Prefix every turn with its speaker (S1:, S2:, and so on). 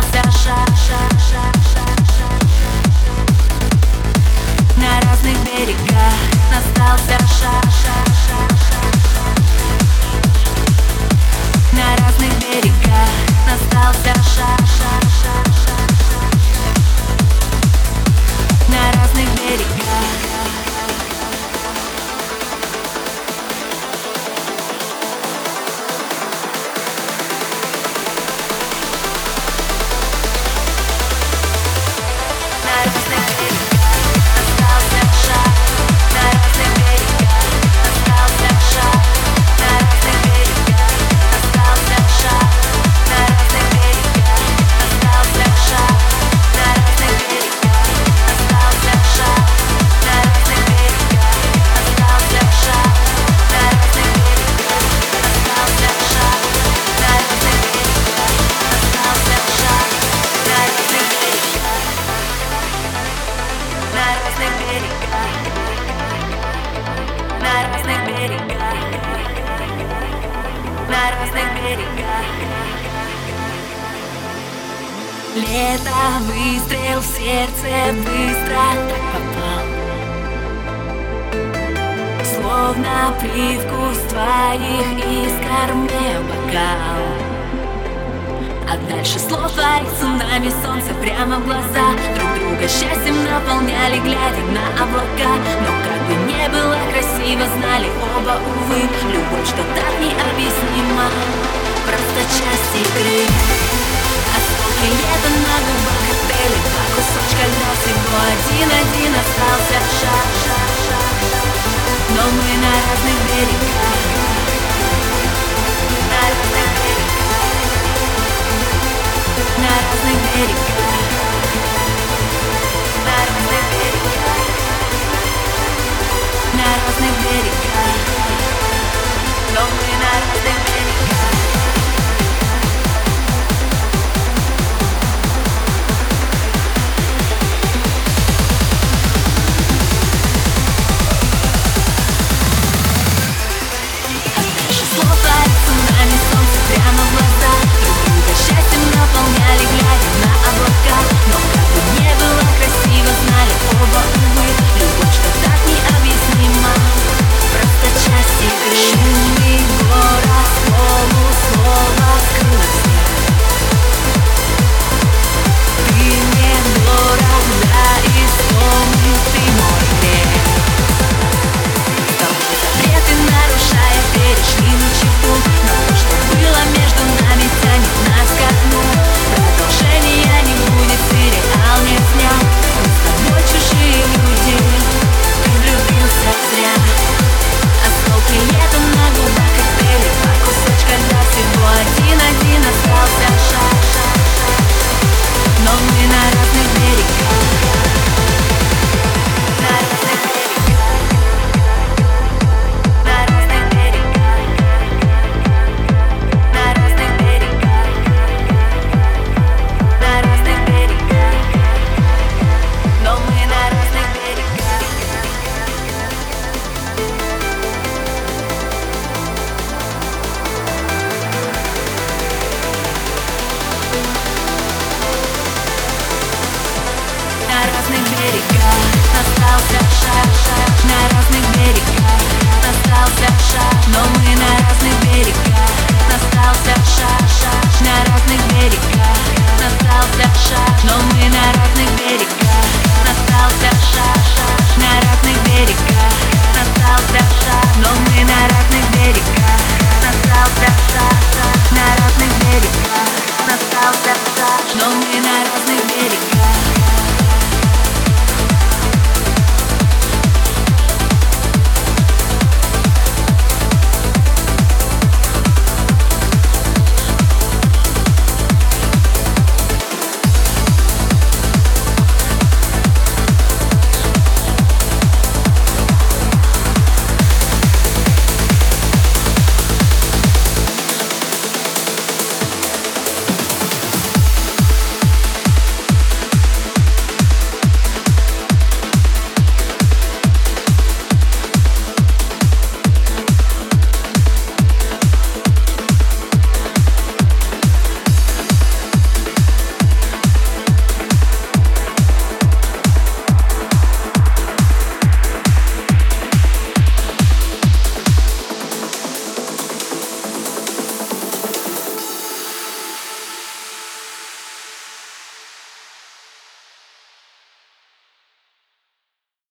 S1: остался шаг, шаг, шаг, шаг, шаг. На разных берегах шаг, шаг, шаг, шаг. На разных берегах. Лето, выстрел в сердце, быстро так попал Словно привкус твоих искр мне бокал А дальше слов твоих цунами солнце прямо в глаза. Друг друга счастьем наполняли, глядя на облака красиво, знали оба, увы. Любовь, что так необъяснима, просто часть игры. Осколки лета на губах отели. Два кусочка льда, всего один-один остался шаг, остался шаг, На разных берегах. Остался шаг Но мы на разных берегах